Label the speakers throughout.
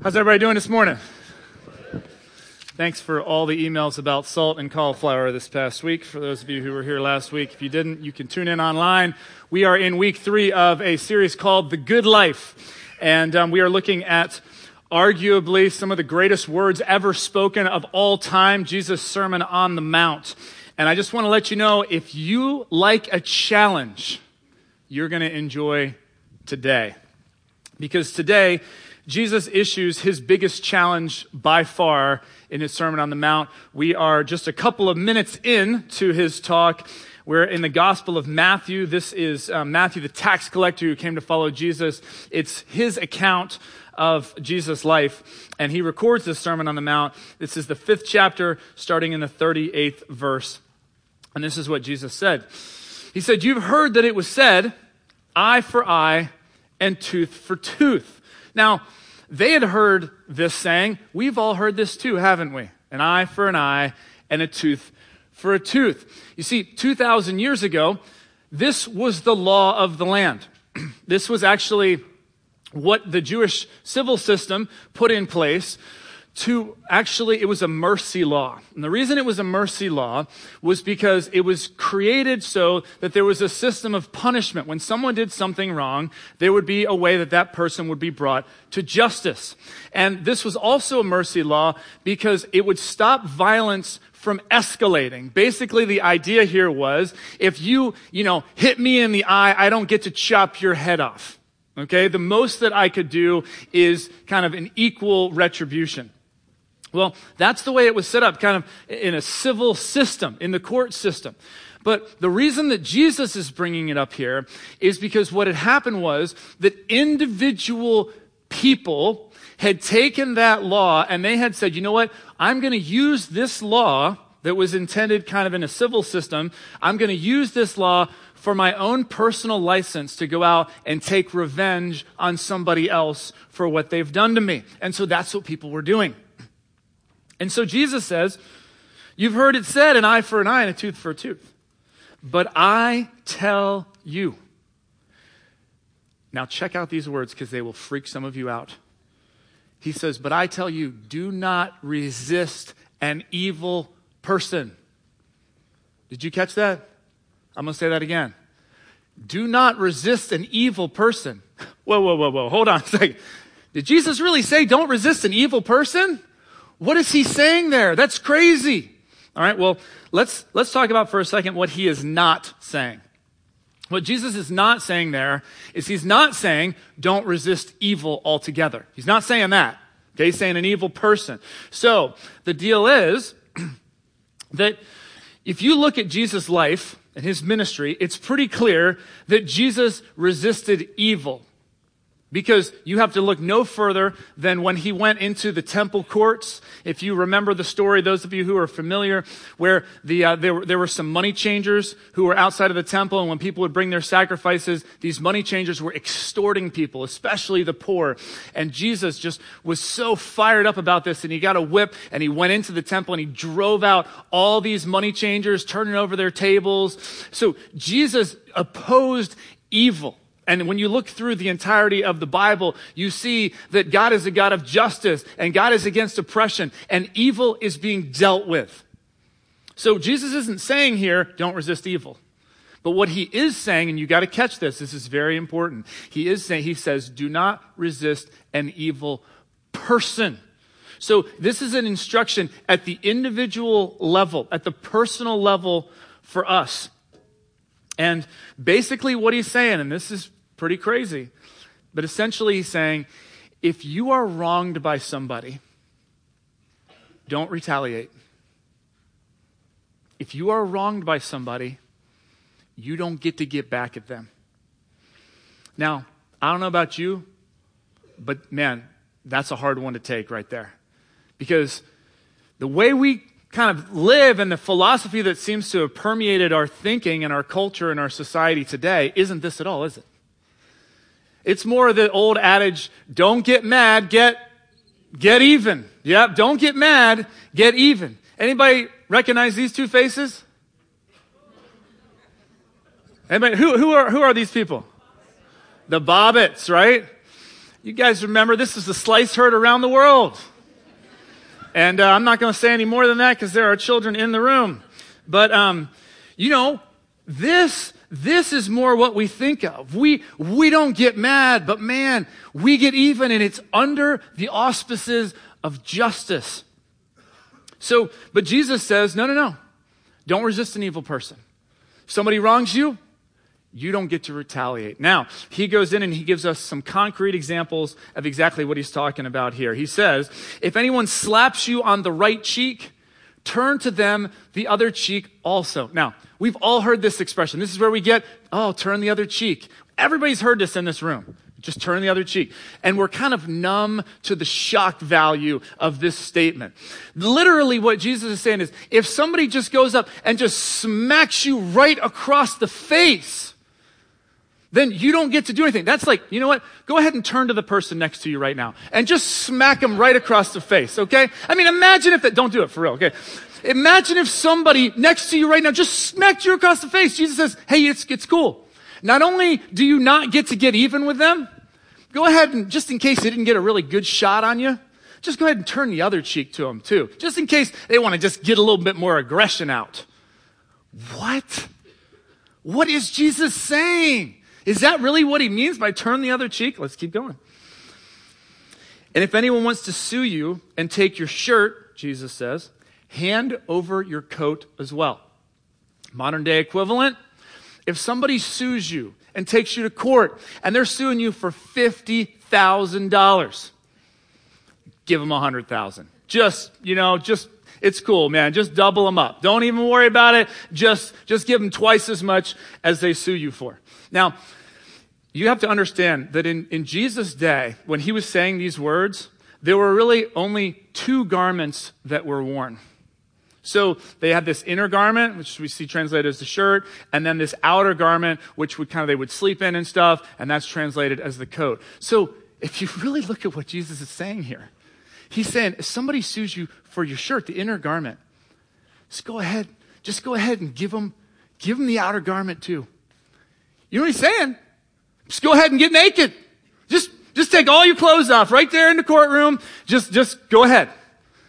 Speaker 1: How's everybody doing this morning? Thanks for all the emails about salt and cauliflower this past week. For those of you who were here last week, if you didn't, you can tune in online. We are in week three of a series called The Good Life. And um, we are looking at arguably some of the greatest words ever spoken of all time Jesus' Sermon on the Mount. And I just want to let you know if you like a challenge, you're going to enjoy today. Because today, Jesus issues his biggest challenge by far in his Sermon on the Mount. We are just a couple of minutes in to his talk. We're in the Gospel of Matthew. This is uh, Matthew, the tax collector who came to follow Jesus. It's his account of Jesus' life, and he records this Sermon on the Mount. This is the fifth chapter, starting in the 38th verse. And this is what Jesus said. He said, You've heard that it was said, eye for eye and tooth for tooth. Now, they had heard this saying. We've all heard this too, haven't we? An eye for an eye and a tooth for a tooth. You see, 2,000 years ago, this was the law of the land. this was actually what the Jewish civil system put in place to actually, it was a mercy law. And the reason it was a mercy law was because it was created so that there was a system of punishment. When someone did something wrong, there would be a way that that person would be brought to justice. And this was also a mercy law because it would stop violence from escalating. Basically, the idea here was if you, you know, hit me in the eye, I don't get to chop your head off. Okay? The most that I could do is kind of an equal retribution. Well, that's the way it was set up, kind of in a civil system, in the court system. But the reason that Jesus is bringing it up here is because what had happened was that individual people had taken that law and they had said, you know what? I'm going to use this law that was intended kind of in a civil system. I'm going to use this law for my own personal license to go out and take revenge on somebody else for what they've done to me. And so that's what people were doing. And so Jesus says, You've heard it said, an eye for an eye and a tooth for a tooth. But I tell you. Now, check out these words because they will freak some of you out. He says, But I tell you, do not resist an evil person. Did you catch that? I'm going to say that again. Do not resist an evil person. Whoa, whoa, whoa, whoa. Hold on a second. Did Jesus really say don't resist an evil person? What is he saying there? That's crazy. All right, well, let's, let's talk about for a second what he is not saying. What Jesus is not saying there is he's not saying don't resist evil altogether. He's not saying that. Okay, he's saying an evil person. So the deal is that if you look at Jesus' life and his ministry, it's pretty clear that Jesus resisted evil. Because you have to look no further than when he went into the temple courts. If you remember the story, those of you who are familiar, where the, uh, there, were, there were some money changers who were outside of the temple, and when people would bring their sacrifices, these money changers were extorting people, especially the poor. And Jesus just was so fired up about this, and he got a whip, and he went into the temple, and he drove out all these money changers, turning over their tables. So Jesus opposed evil. And when you look through the entirety of the Bible, you see that God is a God of justice and God is against oppression and evil is being dealt with. So Jesus isn't saying here, don't resist evil. But what he is saying, and you got to catch this, this is very important. He is saying, he says, do not resist an evil person. So this is an instruction at the individual level, at the personal level for us. And basically, what he's saying, and this is pretty crazy, but essentially, he's saying if you are wronged by somebody, don't retaliate. If you are wronged by somebody, you don't get to get back at them. Now, I don't know about you, but man, that's a hard one to take right there. Because the way we kind of live and the philosophy that seems to have permeated our thinking and our culture and our society today isn't this at all, is it? It's more of the old adage, don't get mad, get, get even. Yep, don't get mad, get even. Anybody recognize these two faces? Anybody, who, who, are, who are these people? The Bobbitts, right? you guys remember this is the slice heard around the world. And uh, I'm not going to say any more than that because there are children in the room. But, um, you know, this, this is more what we think of. We, we don't get mad, but man, we get even and it's under the auspices of justice. So, but Jesus says, no, no, no. Don't resist an evil person. Somebody wrongs you, you don't get to retaliate. Now, he goes in and he gives us some concrete examples of exactly what he's talking about here. He says, if anyone slaps you on the right cheek, turn to them the other cheek also. Now, we've all heard this expression. This is where we get, oh, turn the other cheek. Everybody's heard this in this room. Just turn the other cheek. And we're kind of numb to the shock value of this statement. Literally, what Jesus is saying is if somebody just goes up and just smacks you right across the face, then you don't get to do anything. That's like, you know what? Go ahead and turn to the person next to you right now and just smack them right across the face, okay? I mean, imagine if that, don't do it for real, okay? Imagine if somebody next to you right now just smacked you across the face. Jesus says, hey, it's, it's cool. Not only do you not get to get even with them, go ahead and just in case they didn't get a really good shot on you, just go ahead and turn the other cheek to them too. Just in case they want to just get a little bit more aggression out. What? What is Jesus saying? Is that really what he means by turn the other cheek? Let's keep going. And if anyone wants to sue you and take your shirt, Jesus says, hand over your coat as well. Modern day equivalent, if somebody sues you and takes you to court and they're suing you for $50,000, give them 100,000. Just, you know, just it's cool, man. Just double them up. Don't even worry about it. Just just give them twice as much as they sue you for. Now, you have to understand that in, in Jesus' day, when he was saying these words, there were really only two garments that were worn. So they had this inner garment, which we see translated as the shirt, and then this outer garment, which would kind of they would sleep in and stuff, and that's translated as the coat. So if you really look at what Jesus is saying here, he's saying if somebody sues you for your shirt, the inner garment, just go ahead, just go ahead and give them, give them the outer garment too. You know what he's saying? Just go ahead and get naked. Just, just take all your clothes off right there in the courtroom. Just, just go ahead.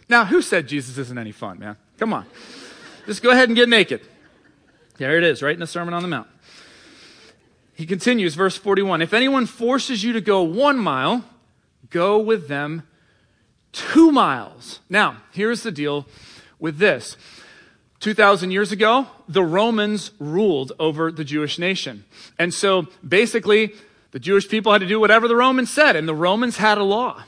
Speaker 1: Now, who said Jesus isn't any fun, man? Come on. Just go ahead and get naked. There it is, right in the Sermon on the Mount. He continues, verse 41 If anyone forces you to go one mile, go with them two miles. Now, here's the deal with this 2,000 years ago, the Romans ruled over the Jewish nation. And so basically, the Jewish people had to do whatever the Romans said, and the Romans had a law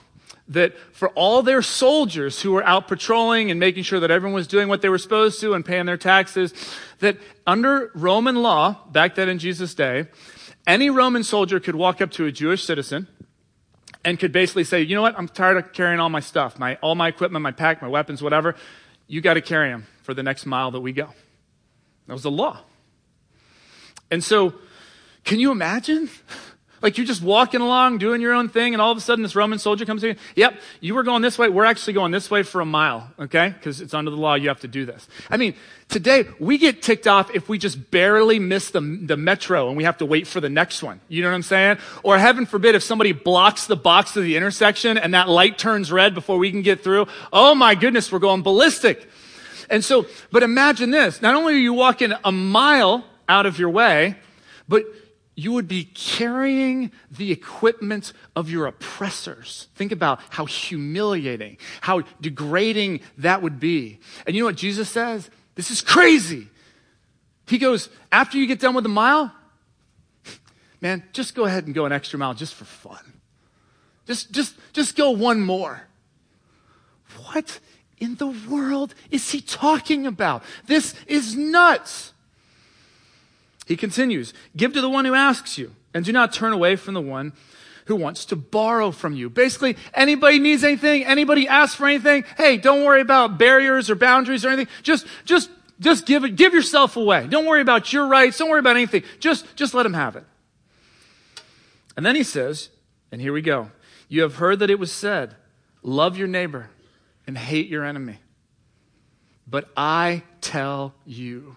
Speaker 1: that for all their soldiers who were out patrolling and making sure that everyone was doing what they were supposed to and paying their taxes, that under Roman law, back then in Jesus' day, any Roman soldier could walk up to a Jewish citizen and could basically say, you know what, I'm tired of carrying all my stuff, my, all my equipment, my pack, my weapons, whatever. You got to carry them for the next mile that we go. That was the law. And so, can you imagine? Like you're just walking along, doing your own thing, and all of a sudden this Roman soldier comes to you. Yep, you were going this way. We're actually going this way for a mile, okay? Because it's under the law, you have to do this. I mean, today we get ticked off if we just barely miss the, the metro and we have to wait for the next one. You know what I'm saying? Or heaven forbid if somebody blocks the box of the intersection and that light turns red before we can get through. Oh my goodness, we're going ballistic. And so, but imagine this. Not only are you walking a mile out of your way, but you would be carrying the equipment of your oppressors. Think about how humiliating, how degrading that would be. And you know what Jesus says? This is crazy. He goes, after you get done with a mile, man, just go ahead and go an extra mile just for fun. Just, just, just go one more. What in the world is he talking about? This is nuts. He continues, give to the one who asks you, and do not turn away from the one who wants to borrow from you. Basically, anybody needs anything, anybody asks for anything, hey, don't worry about barriers or boundaries or anything. Just, just, just give it, give yourself away. Don't worry about your rights. Don't worry about anything. Just, just let him have it. And then he says, and here we go. You have heard that it was said, love your neighbor and hate your enemy. But I tell you,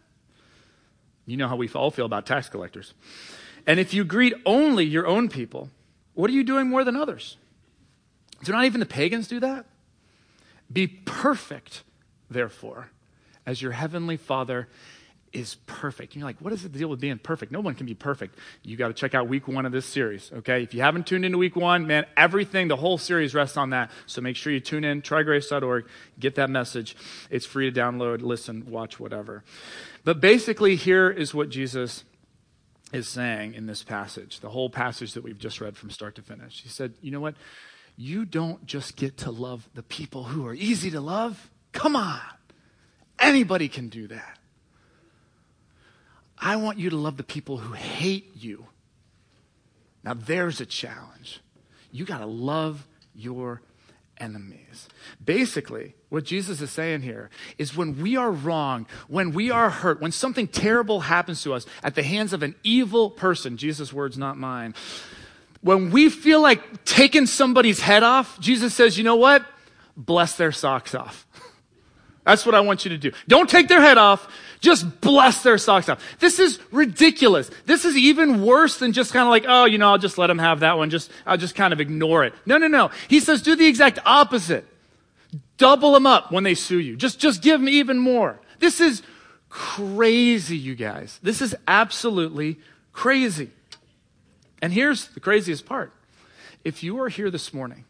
Speaker 1: You know how we all feel about tax collectors. And if you greet only your own people, what are you doing more than others? Do not even the pagans do that? Be perfect, therefore, as your heavenly Father is perfect. And you're like, what is the deal with being perfect? No one can be perfect. You got to check out week one of this series, okay? If you haven't tuned into week one, man, everything, the whole series rests on that. So make sure you tune in, trygrace.org, get that message. It's free to download, listen, watch, whatever. But basically, here is what Jesus is saying in this passage, the whole passage that we've just read from start to finish. He said, you know what? You don't just get to love the people who are easy to love. Come on. Anybody can do that. I want you to love the people who hate you. Now, there's a challenge. You got to love your enemies. Basically, what Jesus is saying here is when we are wrong, when we are hurt, when something terrible happens to us at the hands of an evil person, Jesus' words, not mine, when we feel like taking somebody's head off, Jesus says, you know what? Bless their socks off. That's what I want you to do. Don't take their head off. Just bless their socks off. This is ridiculous. This is even worse than just kind of like, oh, you know, I'll just let them have that one. Just, I'll just kind of ignore it. No, no, no. He says do the exact opposite. Double them up when they sue you. Just, just give them even more. This is crazy, you guys. This is absolutely crazy. And here's the craziest part. If you are here this morning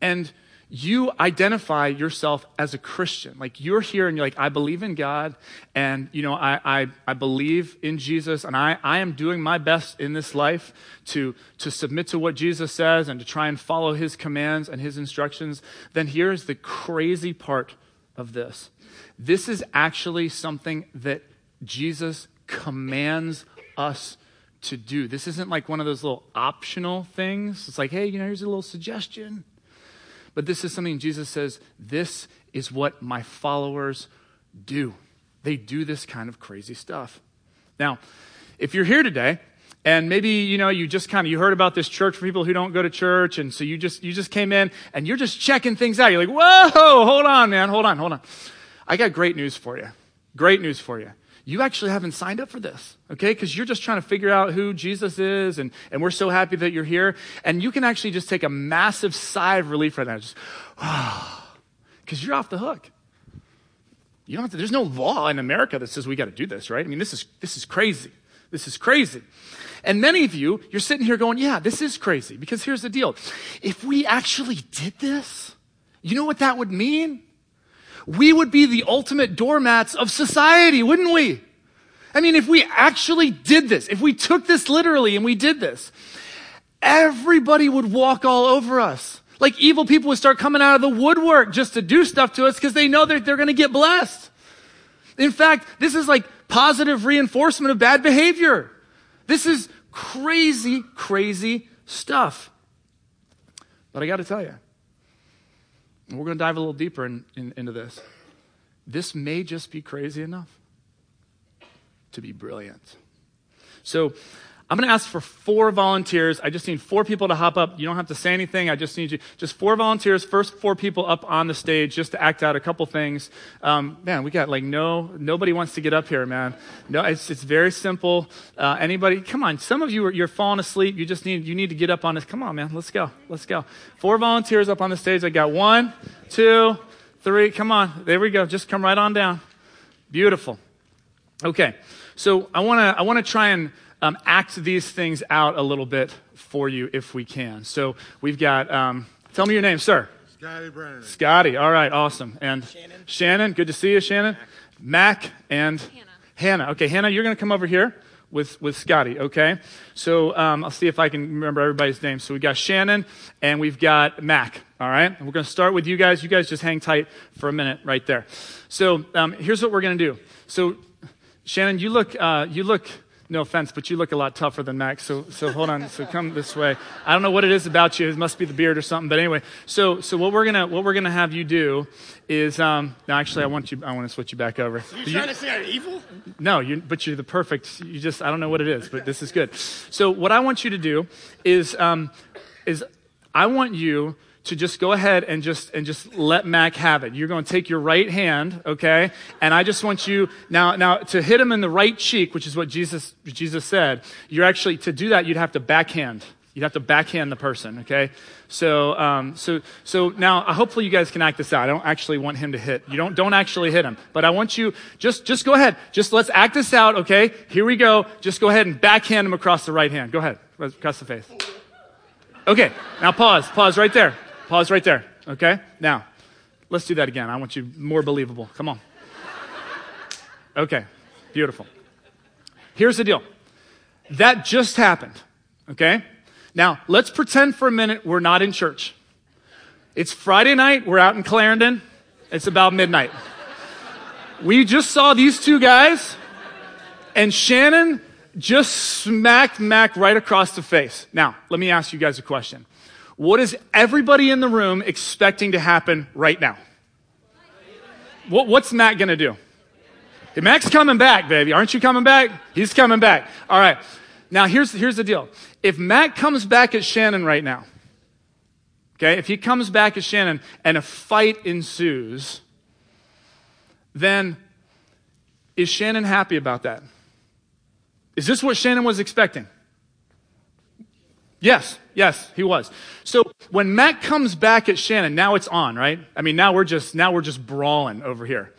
Speaker 1: and you identify yourself as a Christian. Like you're here and you're like, I believe in God and, you know, I, I, I believe in Jesus and I, I am doing my best in this life to, to submit to what Jesus says and to try and follow his commands and his instructions. Then here's the crazy part of this. This is actually something that Jesus commands us to do. This isn't like one of those little optional things. It's like, hey, you know, here's a little suggestion. But this is something Jesus says, this is what my followers do. They do this kind of crazy stuff. Now, if you're here today, and maybe you know you just kind of you heard about this church for people who don't go to church and so you just you just came in and you're just checking things out you're like whoa hold on man hold on hold on i got great news for you great news for you you actually haven't signed up for this, okay? Because you're just trying to figure out who Jesus is, and, and we're so happy that you're here. And you can actually just take a massive sigh of relief right now. Just, because you're off the hook. You don't have to, there's no law in America that says we got to do this, right? I mean, this is, this is crazy. This is crazy. And many of you, you're sitting here going, yeah, this is crazy. Because here's the deal. If we actually did this, you know what that would mean? We would be the ultimate doormats of society, wouldn't we? I mean, if we actually did this, if we took this literally and we did this, everybody would walk all over us. Like evil people would start coming out of the woodwork just to do stuff to us because they know that they're going to get blessed. In fact, this is like positive reinforcement of bad behavior. This is crazy, crazy stuff. But I got to tell you, and we're going to dive a little deeper in, in, into this. This may just be crazy enough to be brilliant. So, I'm going to ask for four volunteers. I just need four people to hop up. You don't have to say anything. I just need you, just four volunteers, first four people up on the stage just to act out a couple things. Um, man, we got like no, nobody wants to get up here, man. No, it's, it's very simple. Uh, anybody, come on. Some of you are, you're falling asleep. You just need, you need to get up on this. Come on, man. Let's go. Let's go. Four volunteers up on the stage. I got one, two, three. Come on. There we go. Just come right on down. Beautiful. Okay. So I want to, I want to try and, um, act these things out a little bit for you if we can. So we've got, um, tell me your name, sir.
Speaker 2: Scotty Brennan.
Speaker 1: Scotty. All right, awesome. And Shannon. Shannon, good to see you, Shannon. Mac, Mac and Hannah. Hannah. Okay, Hannah, you're going to come over here with, with Scotty, okay? So um, I'll see if I can remember everybody's name. So we got Shannon and we've got Mac, all right? And we're going to start with you guys. You guys just hang tight for a minute right there. So um, here's what we're going to do. So, Shannon, you look, uh, you look no offense, but you look a lot tougher than Max. So, so hold on. So come this way. I don't know what it is about you. It must be the beard or something. But anyway, so, so what we're gonna, what we're gonna have you do is, um, no, actually, I want you, I want to switch you back over.
Speaker 2: You trying to say I'm evil?
Speaker 1: No, you, but you're the perfect. You just, I don't know what it is, but this is good. So what I want you to do is, um, is I want you to just go ahead and just and just let Mac have it. You're going to take your right hand, okay? And I just want you now now to hit him in the right cheek, which is what Jesus Jesus said. You're actually to do that. You'd have to backhand. You'd have to backhand the person, okay? So, um, so, so now, uh, hopefully, you guys can act this out. I don't actually want him to hit. You don't, don't actually hit him, but I want you just, just go ahead. Just let's act this out, okay? Here we go. Just go ahead and backhand him across the right hand. Go ahead, across the face. Okay, now pause. Pause right there. Pause right there. Okay? Now, let's do that again. I want you more believable. Come on. Okay, beautiful. Here's the deal that just happened. Okay? Now, let's pretend for a minute we're not in church. It's Friday night. We're out in Clarendon. It's about midnight. We just saw these two guys, and Shannon just smacked Mac right across the face. Now, let me ask you guys a question. What is everybody in the room expecting to happen right now? What, what's Matt going to do? Hey, Mac's coming back, baby. Aren't you coming back? He's coming back. All right. Now, here's, here's the deal. If Matt comes back at Shannon right now, okay, if he comes back at Shannon and a fight ensues, then is Shannon happy about that? Is this what Shannon was expecting? Yes, yes, he was. So when Matt comes back at Shannon, now it's on, right? I mean, now we're just now we're just brawling over here.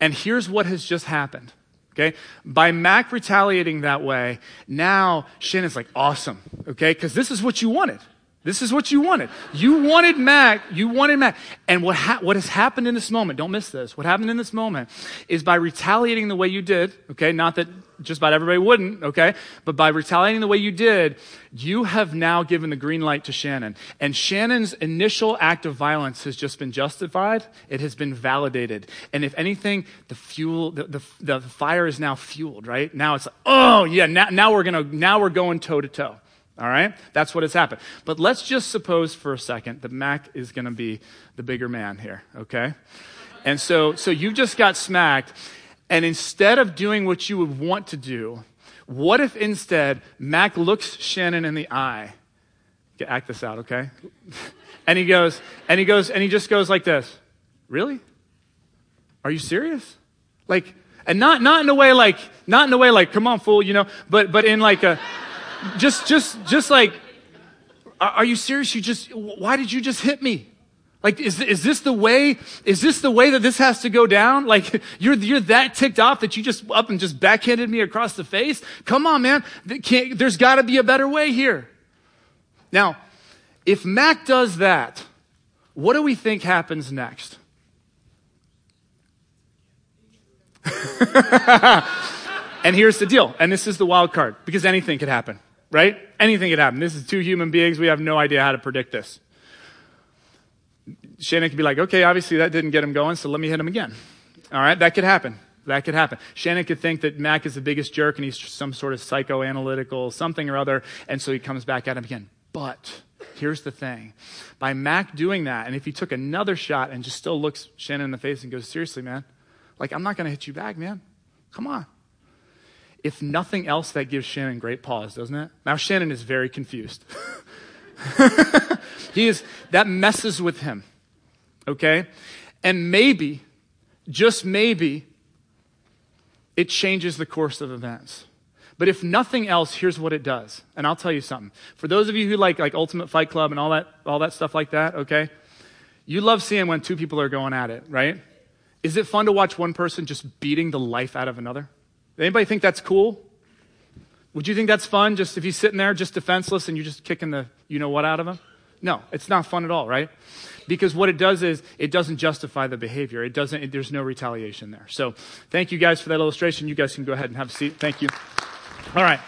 Speaker 1: And here's what has just happened. Okay? By Mac retaliating that way, now Shannon's like, awesome. Okay? Because this is what you wanted. This is what you wanted. You wanted Mac. You wanted Mac. And what, ha- what has happened in this moment, don't miss this. What happened in this moment is by retaliating the way you did, okay, not that just about everybody wouldn't, okay, but by retaliating the way you did, you have now given the green light to Shannon. And Shannon's initial act of violence has just been justified. It has been validated. And if anything, the fuel, the, the, the fire is now fueled, right? Now it's like, oh, yeah, now, now we're gonna, now we're going toe to toe. All right? That's what has happened. But let's just suppose for a second that Mac is going to be the bigger man here, okay? And so, so you just got smacked, and instead of doing what you would want to do, what if instead Mac looks Shannon in the eye? Act this out, okay? And he goes, and he goes, and he just goes like this. Really? Are you serious? Like, and not, not in a way like, not in a way like, come on, fool, you know, but, but in like a, just, just, just like, are you serious? You just, why did you just hit me? Like, is, is this the way, is this the way that this has to go down? Like, you're, you're that ticked off that you just up and just backhanded me across the face? Come on, man. There's gotta be a better way here. Now, if Mac does that, what do we think happens next? and here's the deal, and this is the wild card, because anything could happen, right? Anything could happen. This is two human beings. We have no idea how to predict this. Shannon could be like, okay, obviously that didn't get him going, so let me hit him again. All right, that could happen. That could happen. Shannon could think that Mac is the biggest jerk and he's some sort of psychoanalytical something or other, and so he comes back at him again. But here's the thing by Mac doing that, and if he took another shot and just still looks Shannon in the face and goes, seriously, man, like, I'm not going to hit you back, man. Come on. If nothing else, that gives Shannon great pause, doesn't it? Now, Shannon is very confused. he is, that messes with him. Okay? And maybe, just maybe, it changes the course of events. But if nothing else, here's what it does. And I'll tell you something. For those of you who like like Ultimate Fight Club and all that all that stuff like that, okay? You love seeing when two people are going at it, right? Is it fun to watch one person just beating the life out of another? Anybody think that's cool? Would you think that's fun just if he's sitting there just defenseless and you're just kicking the you know what out of him? No, it's not fun at all, right? Because what it does is it doesn't justify the behavior. It doesn't, it, there's no retaliation there. So thank you guys for that illustration. You guys can go ahead and have a seat. Thank you. All right.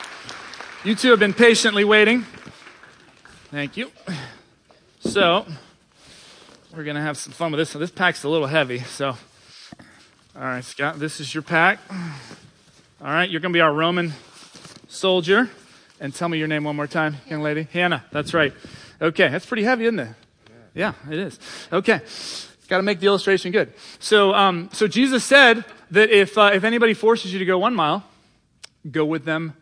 Speaker 1: You two have been patiently waiting. Thank you. So we're going to have some fun with this. So this pack's a little heavy. So, all right, Scott, this is your pack. All right, you're going to be our Roman soldier. And tell me your name one more time, young lady. Hannah, that's right. Okay, that's pretty heavy, isn't it? Yeah, it is. Okay. Got to make the illustration good. So, um, so Jesus said that if, uh, if anybody forces you to go one mile, go with them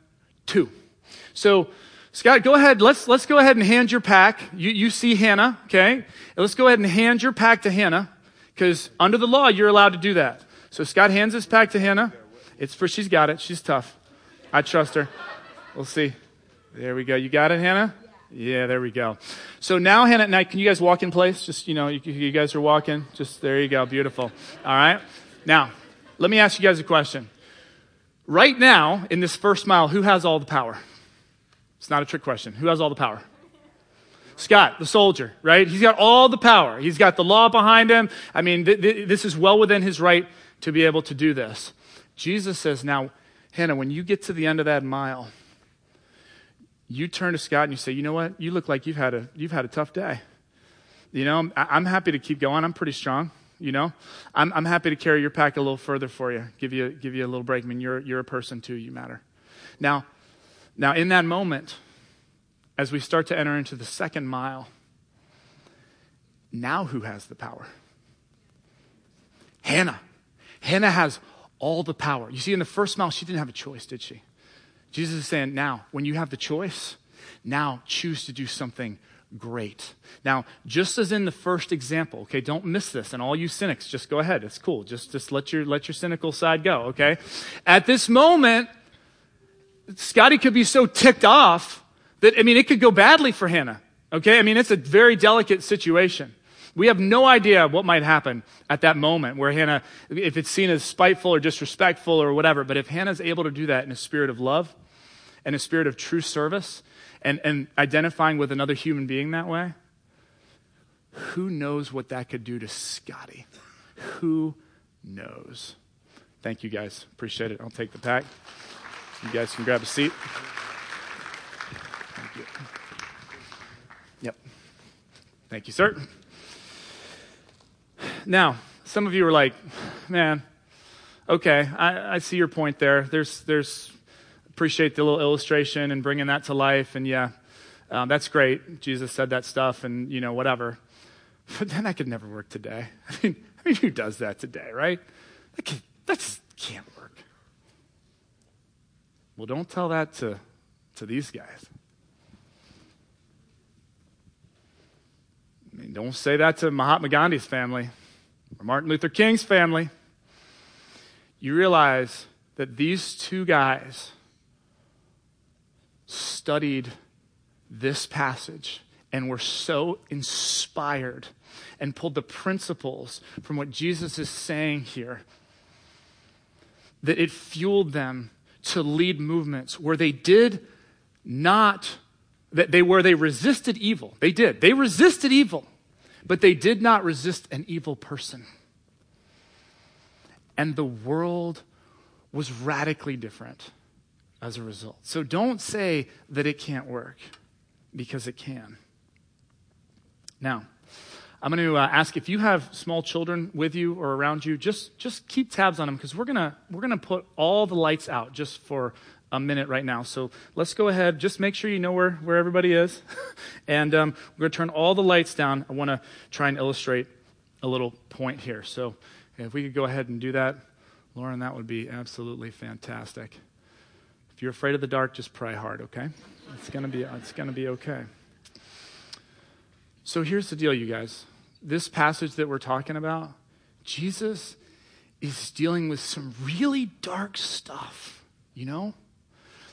Speaker 1: two. So, Scott, go ahead. Let's, let's go ahead and hand your pack. You, you see Hannah, okay? Let's go ahead and hand your pack to Hannah, because under the law, you're allowed to do that. So Scott hands his pack to Hannah. It's for, she's got it. She's tough. I trust her. We'll see. There we go. You got it, Hannah? Yeah, there we go. So now, Hannah, now can you guys walk in place? Just, you know, you, you guys are walking. Just, there you go. Beautiful. All right. Now, let me ask you guys a question. Right now, in this first mile, who has all the power? It's not a trick question. Who has all the power? Scott, the soldier, right? He's got all the power. He's got the law behind him. I mean, th- th- this is well within his right to be able to do this. Jesus says, now, Hannah, when you get to the end of that mile, you turn to Scott and you say, you know what? You look like you've had a, you've had a tough day. You know, I'm, I'm happy to keep going. I'm pretty strong. You know, I'm, I'm happy to carry your pack a little further for you, give you, give you a little break. I mean, you're, you're a person too. You matter. Now, now in that moment, as we start to enter into the second mile, now who has the power? Hannah. Hannah has all the power. You see, in the first mile, she didn't have a choice, did she? Jesus is saying, now, when you have the choice, now choose to do something great. Now, just as in the first example, okay, don't miss this. And all you cynics, just go ahead. It's cool. Just, just let your, let your cynical side go, okay? At this moment, Scotty could be so ticked off that, I mean, it could go badly for Hannah, okay? I mean, it's a very delicate situation. We have no idea what might happen at that moment where Hannah, if it's seen as spiteful or disrespectful or whatever, but if Hannah's able to do that in a spirit of love and a spirit of true service and, and identifying with another human being that way, who knows what that could do to Scotty? Who knows? Thank you guys. Appreciate it. I'll take the pack. You guys can grab a seat. Thank you. Yep. Thank you, sir. Now, some of you are like, man, okay, I, I see your point there. There's, there's, appreciate the little illustration and bringing that to life. And yeah, um, that's great. Jesus said that stuff and, you know, whatever. But then that could never work today. I mean, I mean who does that today, right? That, can, that just can't work. Well, don't tell that to, to these guys. I mean, don't say that to Mahatma Gandhi's family or Martin Luther King's family, you realize that these two guys studied this passage and were so inspired and pulled the principles from what Jesus is saying here that it fueled them to lead movements where they did not that they where they resisted evil. They did. They resisted evil. But they did not resist an evil person. And the world was radically different as a result. So don't say that it can't work, because it can. Now, I'm going to uh, ask if you have small children with you or around you, just, just keep tabs on them because we're to we're to put all the lights out just for a minute right now. So let's go ahead. Just make sure you know where, where everybody is. and um, we're going to turn all the lights down. I want to try and illustrate a little point here. So if we could go ahead and do that, Lauren, that would be absolutely fantastic. If you're afraid of the dark, just pray hard, okay? It's going to be, it's going to be okay. So here's the deal, you guys. This passage that we're talking about, Jesus is dealing with some really dark stuff, you know?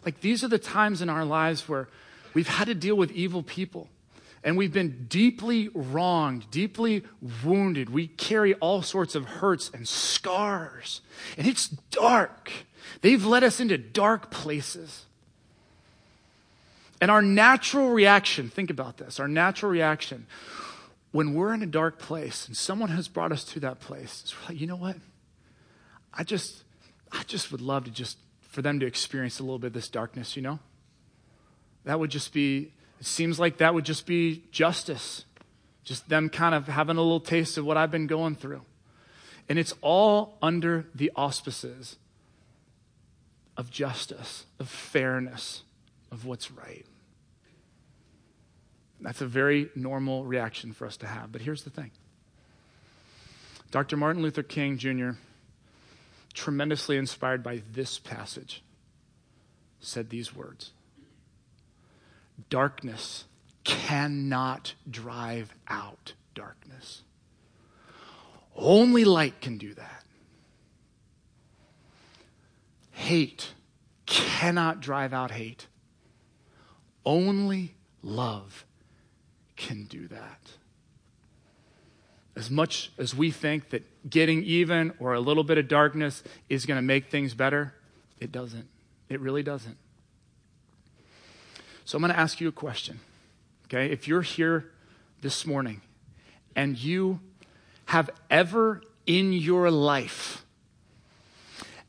Speaker 1: Like, these are the times in our lives where we've had to deal with evil people and we've been deeply wronged, deeply wounded. We carry all sorts of hurts and scars, and it's dark. They've led us into dark places. And our natural reaction, think about this, our natural reaction, when we're in a dark place and someone has brought us to that place, it's like, you know what? I just, I just would love to just for them to experience a little bit of this darkness, you know? That would just be, it seems like that would just be justice. Just them kind of having a little taste of what I've been going through. And it's all under the auspices of justice, of fairness, of what's right. That's a very normal reaction for us to have. But here's the thing Dr. Martin Luther King Jr., tremendously inspired by this passage, said these words Darkness cannot drive out darkness. Only light can do that. Hate cannot drive out hate. Only love can do that. As much as we think that getting even or a little bit of darkness is going to make things better, it doesn't. It really doesn't. So I'm going to ask you a question. Okay? If you're here this morning and you have ever in your life,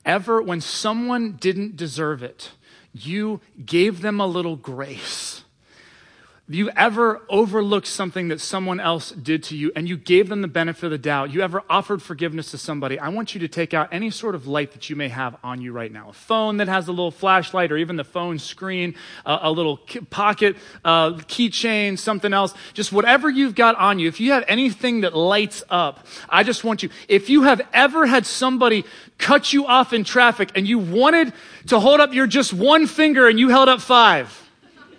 Speaker 1: ever when someone didn't deserve it, you gave them a little grace you ever overlooked something that someone else did to you and you gave them the benefit of the doubt? You ever offered forgiveness to somebody? I want you to take out any sort of light that you may have on you right now. A phone that has a little flashlight or even the phone screen, uh, a little pocket uh, keychain, something else. Just whatever you've got on you. If you have anything that lights up, I just want you, if you have ever had somebody cut you off in traffic and you wanted to hold up your just one finger and you held up five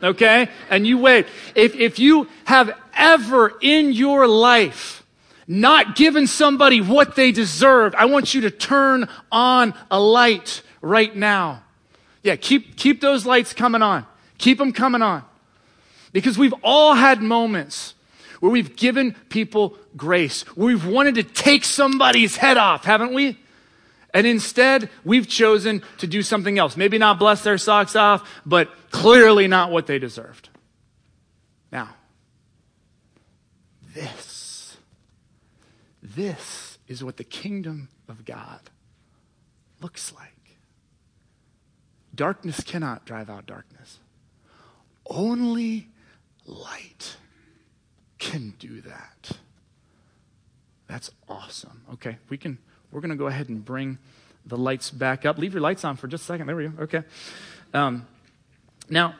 Speaker 1: okay? And you wait. If, if you have ever in your life not given somebody what they deserved, I want you to turn on a light right now. Yeah, keep, keep those lights coming on. Keep them coming on. Because we've all had moments where we've given people grace, where we've wanted to take somebody's head off, haven't we? And instead, we've chosen to do something else. Maybe not bless their socks off, but clearly not what they deserved. Now, this, this is what the kingdom of God looks like. Darkness cannot drive out darkness. Only light can do that. That's awesome. Okay, we can we're going to go ahead and bring the lights back up. Leave your lights on for just a second. There we go. Okay. Um, now,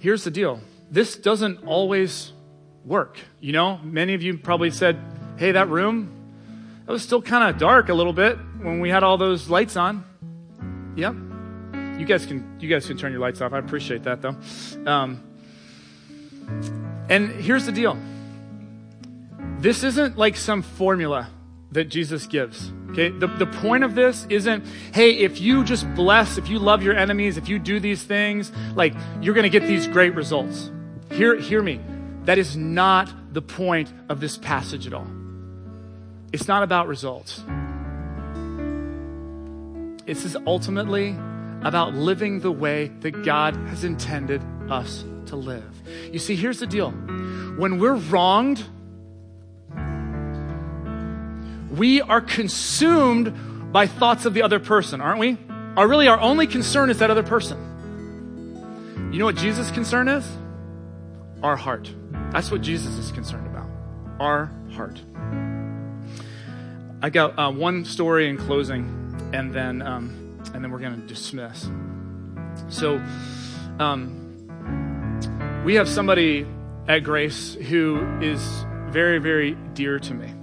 Speaker 1: here's the deal this doesn't always work. You know, many of you probably said, hey, that room, it was still kind of dark a little bit when we had all those lights on. Yep. You guys can you guys can turn your lights off. I appreciate that though. Um, and here's the deal. This isn't like some formula that Jesus gives. Okay? The, the point of this isn't, hey, if you just bless, if you love your enemies, if you do these things, like you're going to get these great results. Hear, hear me. That is not the point of this passage at all. It's not about results. This is ultimately about living the way that God has intended us to live. You see, here's the deal. When we're wronged, we are consumed by thoughts of the other person, aren't we? Our really our only concern is that other person. You know what Jesus' concern is? Our heart. That's what Jesus is concerned about. Our heart. I got uh, one story in closing, and then um, and then we're going to dismiss. So, um, we have somebody at Grace who is very, very dear to me.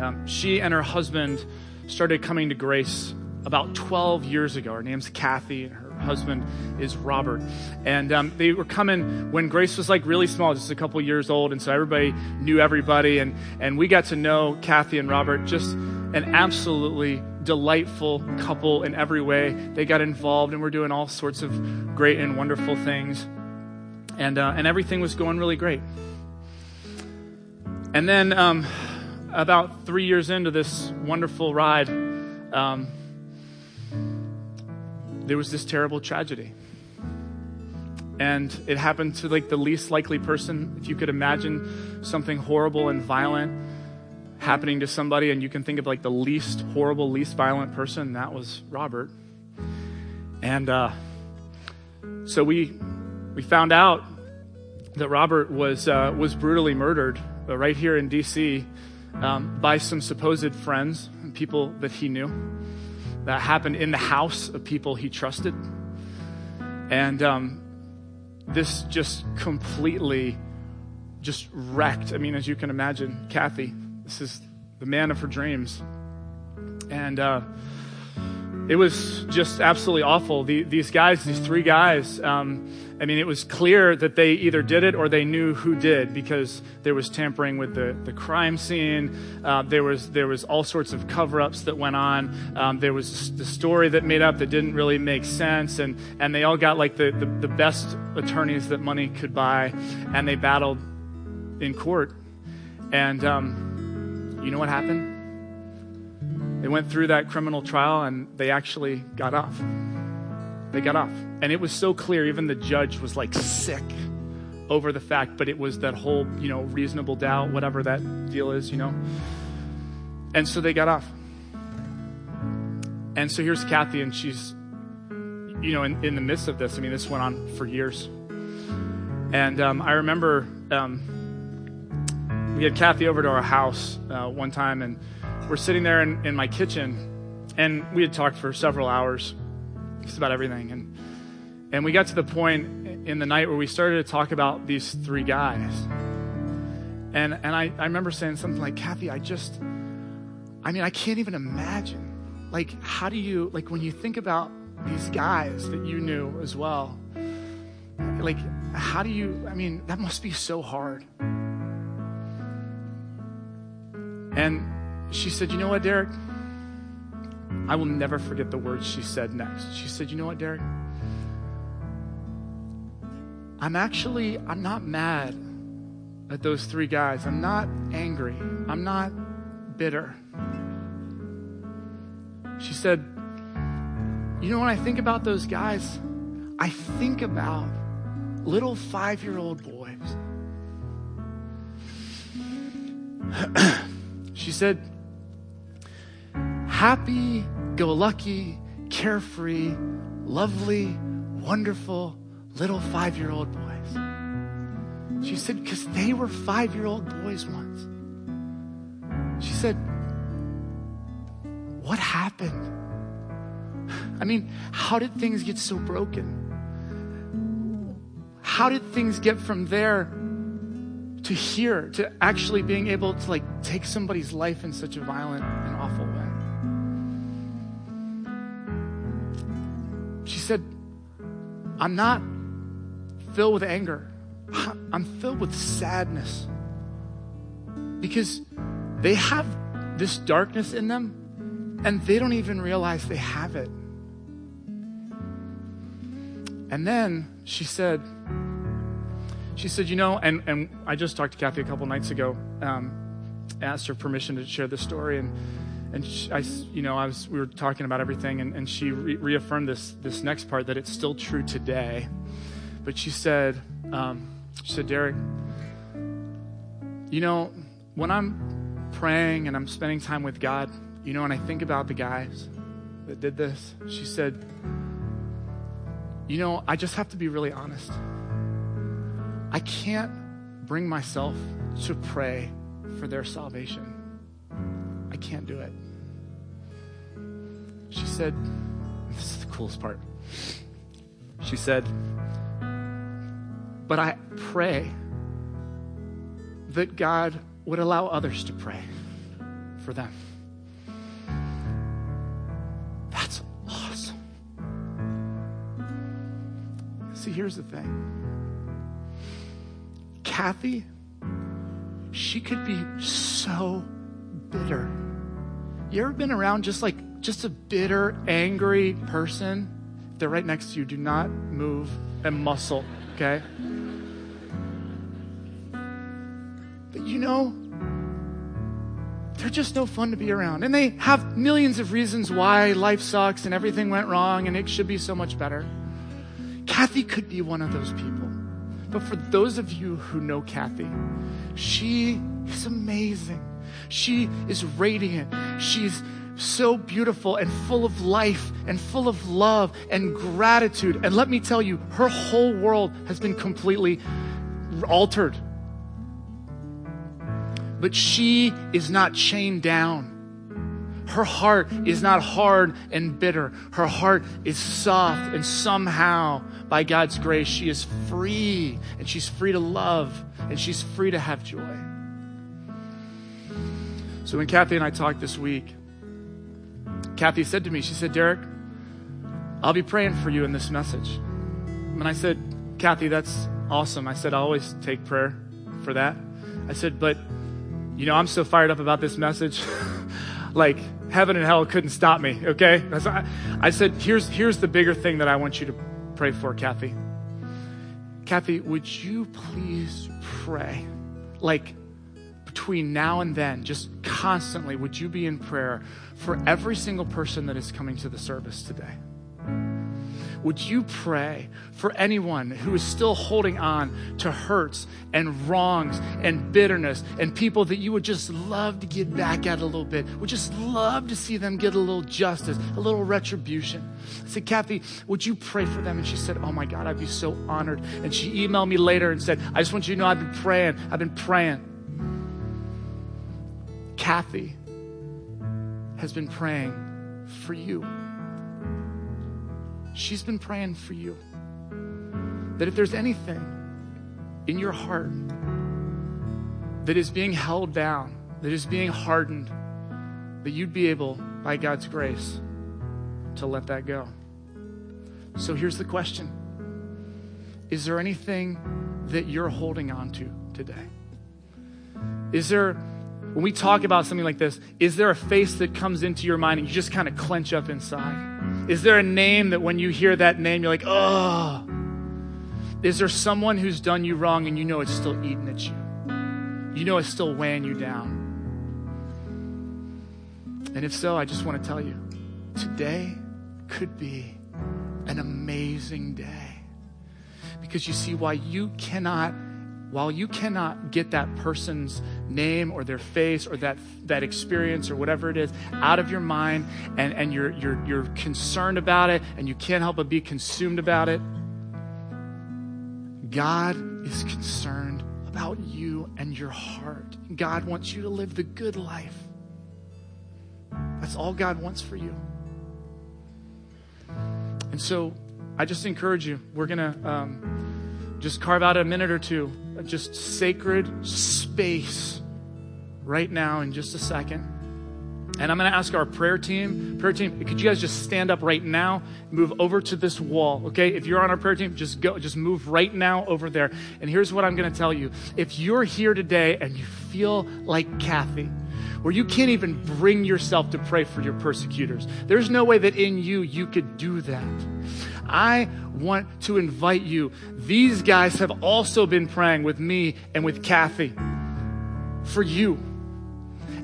Speaker 1: Um, she and her husband started coming to grace about 12 years ago. Her name's Kathy, and her husband is Robert. And um, they were coming when Grace was like really small, just a couple years old. And so everybody knew everybody. And, and we got to know Kathy and Robert, just an absolutely delightful couple in every way. They got involved and were doing all sorts of great and wonderful things. And, uh, and everything was going really great. And then um, about three years into this wonderful ride, um, there was this terrible tragedy. And it happened to like the least likely person. If you could imagine something horrible and violent happening to somebody, and you can think of like the least horrible, least violent person, that was Robert. And uh, so we we found out that Robert was uh, was brutally murdered uh, right here in D.C um, by some supposed friends and people that he knew. that happened in the house of people he trusted. And um, this just completely just wrecked. I mean, as you can imagine, Kathy, this is the man of her dreams. And uh, it was just absolutely awful. The, these guys, these three guys, um, I mean, it was clear that they either did it or they knew who did because there was tampering with the, the crime scene. Uh, there, was, there was all sorts of cover ups that went on. Um, there was the story that made up that didn't really make sense. And, and they all got like the, the, the best attorneys that money could buy. And they battled in court. And um, you know what happened? They went through that criminal trial and they actually got off. They got off. And it was so clear, even the judge was like sick over the fact, but it was that whole, you know, reasonable doubt, whatever that deal is, you know. And so they got off. And so here's Kathy, and she's, you know, in, in the midst of this. I mean, this went on for years. And um, I remember um, we had Kathy over to our house uh, one time, and we're sitting there in, in my kitchen, and we had talked for several hours just about everything. And, and we got to the point in the night where we started to talk about these three guys. And, and I, I remember saying something like, Kathy, I just, I mean, I can't even imagine. Like, how do you, like, when you think about these guys that you knew as well, like, how do you, I mean, that must be so hard. And she said, You know what, Derek? I will never forget the words she said next. She said, You know what, Derek? I'm actually, I'm not mad at those three guys. I'm not angry. I'm not bitter. She said, You know, when I think about those guys, I think about little five year old boys. she said, Happy go lucky, carefree, lovely, wonderful little five year old boys. She said, because they were five year old boys once. She said, What happened? I mean, how did things get so broken? How did things get from there to here, to actually being able to like take somebody's life in such a violent and awful I'm not filled with anger. I'm filled with sadness. Because they have this darkness in them and they don't even realize they have it. And then she said, she said, you know, and, and I just talked to Kathy a couple nights ago, um, asked her permission to share this story, and and she, I, you know, I was, we were talking about everything, and, and she re- reaffirmed this, this next part that it's still true today. But she said, um, she said, Derek, you know, when I'm praying and I'm spending time with God, you know, and I think about the guys that did this, she said, you know, I just have to be really honest. I can't bring myself to pray for their salvation. I can't do it. She said, This is the coolest part. She said, But I pray that God would allow others to pray for them. That's awesome. See, here's the thing Kathy, she could be so bitter. You ever been around just like just a bitter, angry person? If they're right next to you, do not move a muscle, okay? But you know, they're just no fun to be around. And they have millions of reasons why life sucks and everything went wrong and it should be so much better. Kathy could be one of those people. But for those of you who know Kathy, she is amazing. She is radiant. She's so beautiful and full of life and full of love and gratitude. And let me tell you, her whole world has been completely altered. But she is not chained down her heart is not hard and bitter. Her heart is soft, and somehow, by God's grace, she is free, and she's free to love, and she's free to have joy. So when Kathy and I talked this week, Kathy said to me, she said, Derek, I'll be praying for you in this message. And I said, Kathy, that's awesome. I said, I always take prayer for that. I said, but, you know, I'm so fired up about this message. like, heaven and hell couldn't stop me, okay? I said, here's, here's the bigger thing that I want you to pray for, Kathy. Kathy, would you please pray? Like, between now and then, just constantly, would you be in prayer for every single person that is coming to the service today? would you pray for anyone who is still holding on to hurts and wrongs and bitterness and people that you would just love to get back at a little bit, would just love to see them get a little justice, a little retribution? I said, Kathy, would you pray for them? And she said, Oh my God, I'd be so honored. And she emailed me later and said, I just want you to know I've been praying. I've been praying. Kathy has been praying for you she's been praying for you. That if there's anything in your heart that is being held down, that is being hardened, that you'd be able, by God's grace, to let that go. So here's the question Is there anything that you're holding on to today? Is there, when we talk about something like this, is there a face that comes into your mind and you just kind of clench up inside? Is there a name that when you hear that name, you're like, oh? Is there someone who's done you wrong and you know it's still eating at you? You know it's still weighing you down? And if so, I just want to tell you today could be an amazing day. Because you see, why you cannot while you cannot get that person's name or their face or that, that experience or whatever it is out of your mind and, and you're, you're, you're concerned about it and you can't help but be consumed about it, God is concerned about you and your heart. God wants you to live the good life. That's all God wants for you. And so I just encourage you, we're going to um, just carve out a minute or two just sacred space right now in just a second. And I'm going to ask our prayer team, prayer team, could you guys just stand up right now, move over to this wall, okay? If you're on our prayer team, just go, just move right now over there. And here's what I'm going to tell you. If you're here today and you feel like Kathy, where you can't even bring yourself to pray for your persecutors, there's no way that in you you could do that. I want to invite you. These guys have also been praying with me and with Kathy for you.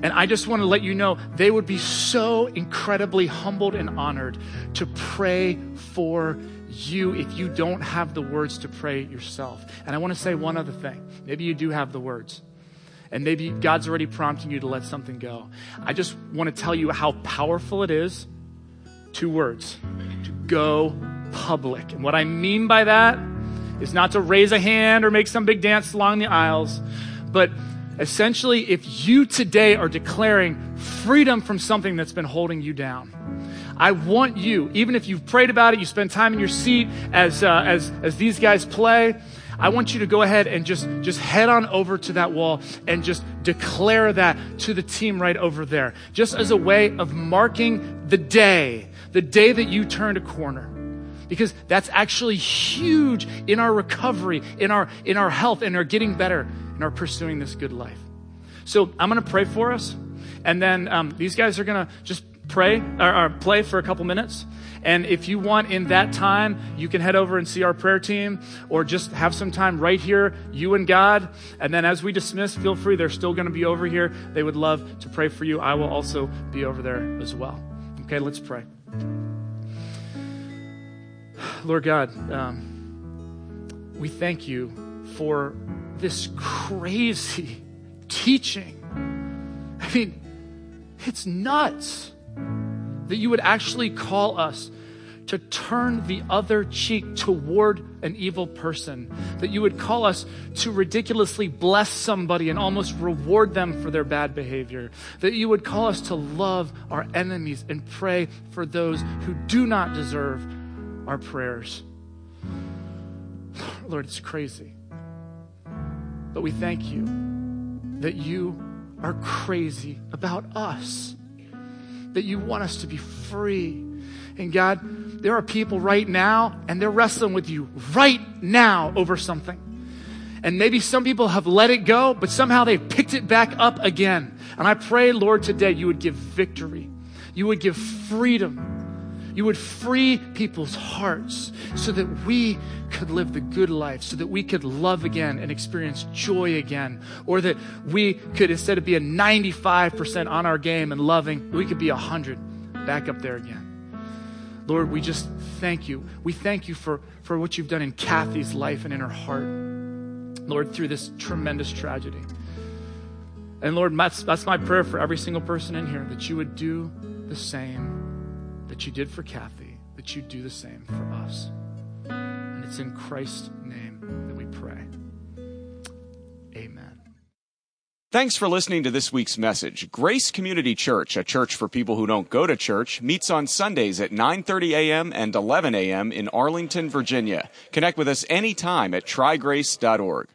Speaker 1: And I just want to let you know they would be so incredibly humbled and honored to pray for you if you don't have the words to pray yourself. And I want to say one other thing. Maybe you do have the words. And maybe God's already prompting you to let something go. I just want to tell you how powerful it is. Two words to go public. And what I mean by that is not to raise a hand or make some big dance along the aisles, but essentially, if you today are declaring freedom from something that's been holding you down, I want you, even if you've prayed about it, you spend time in your seat as, uh, as, as these guys play, I want you to go ahead and just, just head on over to that wall and just declare that to the team right over there, just as a way of marking the day, the day that you turned a corner because that's actually huge in our recovery, in our, in our health, in our getting better, in our pursuing this good life. So I'm going to pray for us. And then um, these guys are going to just pray or, or play for a couple minutes. And if you want in that time, you can head over and see our prayer team or just have some time right here, you and God. And then as we dismiss, feel free. They're still going to be over here. They would love to pray for you. I will also be over there as well. Okay, let's pray. Lord God, um, we thank you for this crazy teaching. I mean, it's nuts that you would actually call us to turn the other cheek toward an evil person, that you would call us to ridiculously bless somebody and almost reward them for their bad behavior, that you would call us to love our enemies and pray for those who do not deserve our prayers. Lord, it's crazy. But we thank you that you are crazy about us, that you want us to be free. And God, there are people right now, and they're wrestling with you right now over something. And maybe some people have let it go, but somehow they've picked it back up again. And I pray, Lord, today you would give victory, you would give freedom you would free people's hearts so that we could live the good life, so that we could love again and experience joy again, or that we could, instead of being 95% on our game and loving, we could be 100 back up there again. Lord, we just thank you. We thank you for, for what you've done in Kathy's life and in her heart, Lord, through this tremendous tragedy. And Lord, that's, that's my prayer for every single person in here that you would do the same that you did for Kathy, that you do the same for us. And it's in Christ's name that we pray. Amen.
Speaker 2: Thanks for listening to this week's message. Grace Community Church, a church for people who don't go to church, meets on Sundays at 9:30 a.m. and 11 a.m. in Arlington, Virginia. Connect with us anytime at trygrace.org.